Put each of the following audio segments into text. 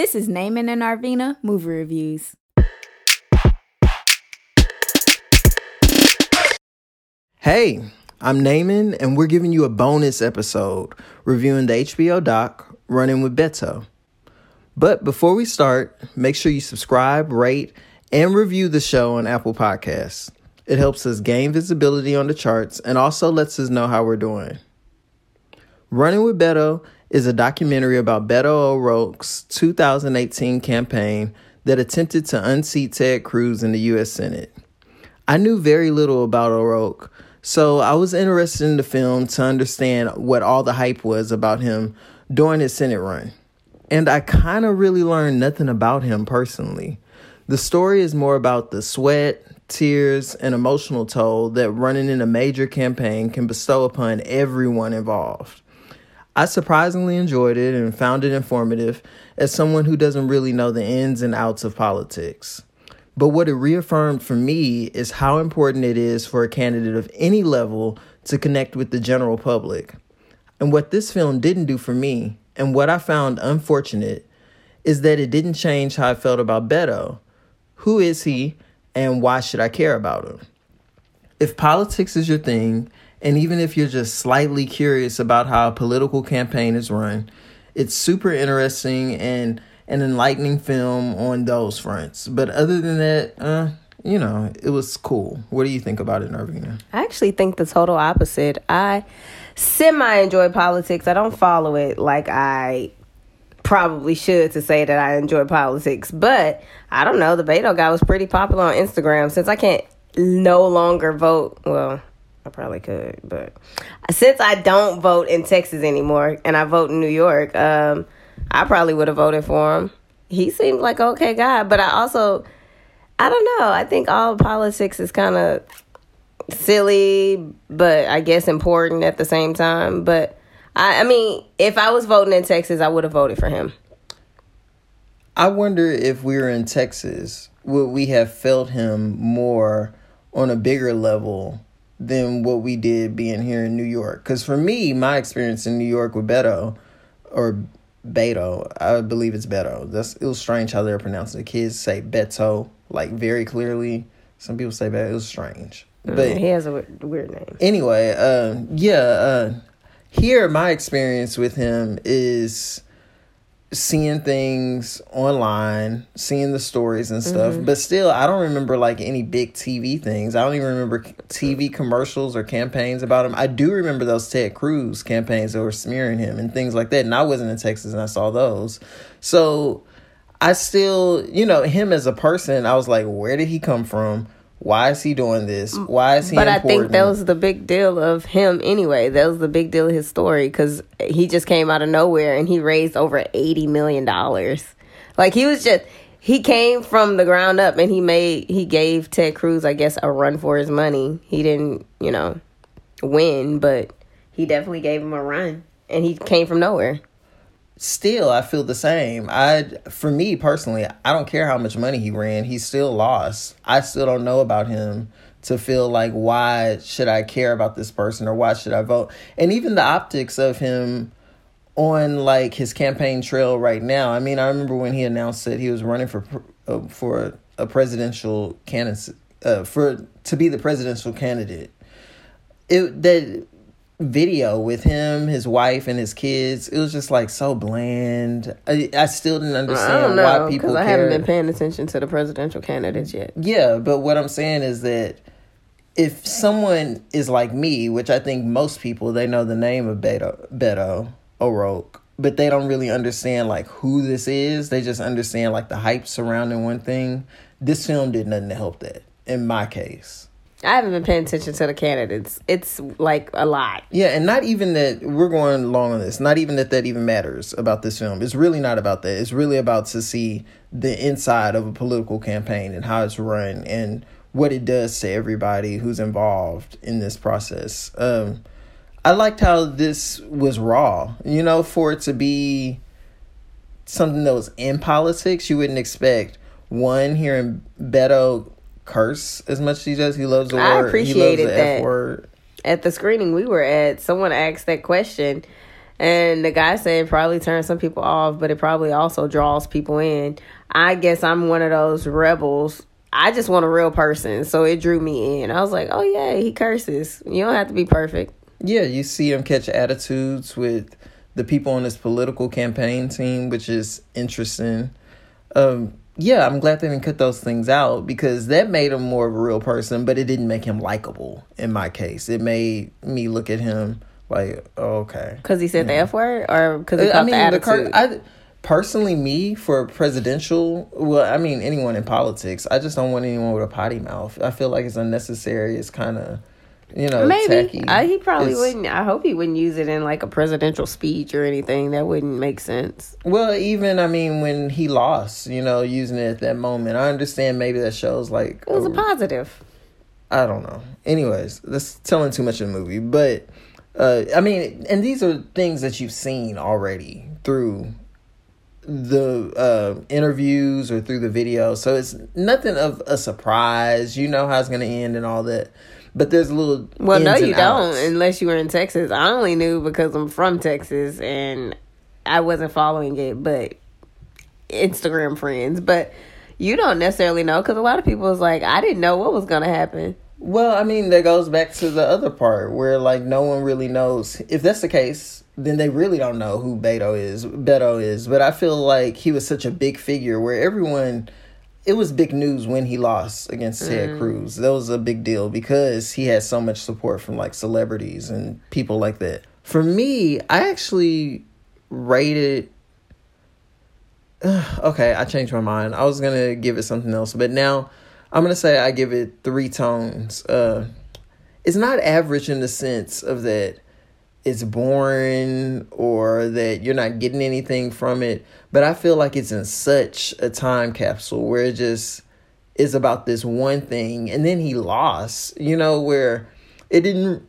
This is Naaman and Arvina Movie Reviews. Hey, I'm Naaman, and we're giving you a bonus episode reviewing the HBO doc Running with Beto. But before we start, make sure you subscribe, rate, and review the show on Apple Podcasts. It helps us gain visibility on the charts and also lets us know how we're doing. Running with Beto is a documentary about Beto O'Rourke's 2018 campaign that attempted to unseat Ted Cruz in the U.S. Senate. I knew very little about O'Rourke, so I was interested in the film to understand what all the hype was about him during his Senate run. And I kind of really learned nothing about him personally. The story is more about the sweat, tears, and emotional toll that running in a major campaign can bestow upon everyone involved. I surprisingly enjoyed it and found it informative as someone who doesn't really know the ins and outs of politics. But what it reaffirmed for me is how important it is for a candidate of any level to connect with the general public. And what this film didn't do for me, and what I found unfortunate, is that it didn't change how I felt about Beto. Who is he, and why should I care about him? If politics is your thing, and even if you're just slightly curious about how a political campaign is run, it's super interesting and an enlightening film on those fronts. But other than that, uh, you know, it was cool. What do you think about it, Narvina? I actually think the total opposite. I semi enjoy politics. I don't follow it like I probably should to say that I enjoy politics. But I don't know. The Beto guy was pretty popular on Instagram. Since I can't no longer vote, well, I probably could, but since I don't vote in Texas anymore and I vote in New York, um, I probably would have voted for him. He seemed like okay guy, but I also, I don't know. I think all politics is kind of silly, but I guess important at the same time. But I, I mean, if I was voting in Texas, I would have voted for him. I wonder if we were in Texas, would we have felt him more on a bigger level than what we did being here in New York? Because for me, my experience in New York with Beto, or Beto, I believe it's Beto. That's it was strange how they're pronouncing the kids say Beto like very clearly. Some people say Beto. It was strange, but mm, he has a weird name. Anyway, uh, yeah. Uh, here, my experience with him is seeing things online, seeing the stories and stuff. Mm-hmm. But still, I don't remember like any big TV things. I don't even remember TV commercials or campaigns about him. I do remember those Ted Cruz campaigns that were smearing him and things like that. And I wasn't in Texas and I saw those. So I still, you know, him as a person, I was like, where did he come from? Why is he doing this? Mm, Why is he? But important? I think that was the big deal of him anyway. That was the big deal of his story because he just came out of nowhere and he raised over eighty million dollars. Like he was just he came from the ground up and he made he gave Ted Cruz, I guess, a run for his money. He didn't, you know, win, but he definitely gave him a run, and he came from nowhere still I feel the same. I for me personally, I don't care how much money he ran, he still lost. I still don't know about him to feel like why should I care about this person or why should I vote? And even the optics of him on like his campaign trail right now. I mean, I remember when he announced that he was running for uh, for a presidential candidate uh, for to be the presidential candidate. It that video with him, his wife, and his kids. It was just like so bland. I, I still didn't understand know, why people. I haven't been paying attention to the presidential candidates yet. Yeah, but what I'm saying is that if someone is like me, which I think most people, they know the name of Beto, Beto O'Rourke, but they don't really understand like who this is. They just understand like the hype surrounding one thing. This film did nothing to help that. In my case. I haven't been paying attention to the candidates. It's like a lot. Yeah, and not even that we're going long on this. Not even that that even matters about this film. It's really not about that. It's really about to see the inside of a political campaign and how it's run and what it does to everybody who's involved in this process. Um, I liked how this was raw. You know, for it to be something that was in politics, you wouldn't expect one hearing Beto curse as much as he does. He loves the word. I appreciated that. At the screening we were at, someone asked that question. And the guy said it probably turns some people off, but it probably also draws people in. I guess I'm one of those rebels. I just want a real person, so it drew me in. I was like, oh yeah, he curses. You don't have to be perfect. Yeah, you see him catch attitudes with the people on his political campaign team, which is interesting. Um, yeah, I'm glad they didn't cut those things out because that made him more of a real person, but it didn't make him likable in my case. It made me look at him like, oh, okay. Because he said yeah. Uh, the F word or because he I mean, the attitude? The I, personally, me, for presidential, well, I mean, anyone in politics, I just don't want anyone with a potty mouth. I feel like it's unnecessary. It's kind of you know, maybe I, he probably it's, wouldn't. I hope he wouldn't use it in like a presidential speech or anything. That wouldn't make sense. Well, even I mean, when he lost, you know, using it at that moment, I understand maybe that shows like it was a, a positive. I don't know. Anyways, that's telling too much of the movie, but uh, I mean, and these are things that you've seen already through the uh, interviews or through the video, so it's nothing of a surprise. You know how it's going to end and all that but there's a little well no you don't unless you were in texas. I only knew because i'm from texas and i wasn't following it but instagram friends. But you don't necessarily know because a lot of people was like i didn't know what was gonna happen. Well i mean that goes back to the other part where like no one really knows. If that's the case then they really don't know who beto is beto is. But i feel like he was such a big figure where everyone it was big news when he lost against Ted mm. Cruz. That was a big deal because he had so much support from like celebrities and people like that. For me, I actually rated. okay, I changed my mind. I was gonna give it something else, but now I'm gonna say I give it three tones. Uh, it's not average in the sense of that it's boring or that you're not getting anything from it. But I feel like it's in such a time capsule where it just is about this one thing. And then he lost, you know, where it didn't,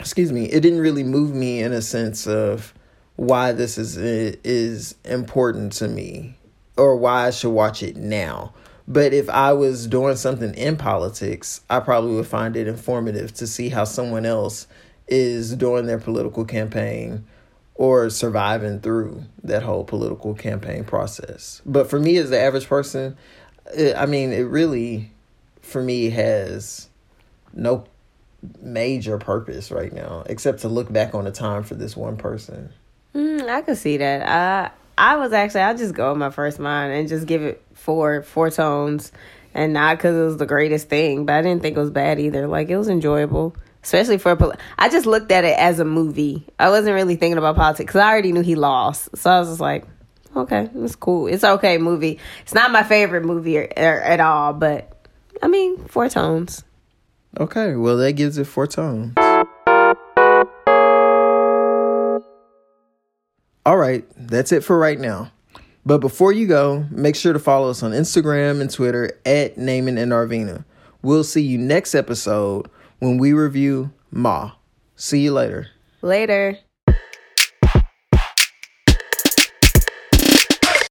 excuse me, it didn't really move me in a sense of why this is is important to me or why I should watch it now. But if I was doing something in politics, I probably would find it informative to see how someone else is doing their political campaign or surviving through that whole political campaign process. But for me, as the average person, it, I mean, it really, for me, has no major purpose right now except to look back on the time for this one person. Mm, I could see that. I I was actually I just go with my first mind and just give it four four tones, and not because it was the greatest thing, but I didn't think it was bad either. Like it was enjoyable especially for pol- I just looked at it as a movie. I wasn't really thinking about politics because I already knew he lost, so I was just like, okay, it's cool. It's okay movie. It's not my favorite movie or, or, at all, but I mean, four tones. Okay, well that gives it four tones. All right, that's it for right now. But before you go, make sure to follow us on Instagram and Twitter at Naaman and Arvina. We'll see you next episode when we review Ma. See you later. Later.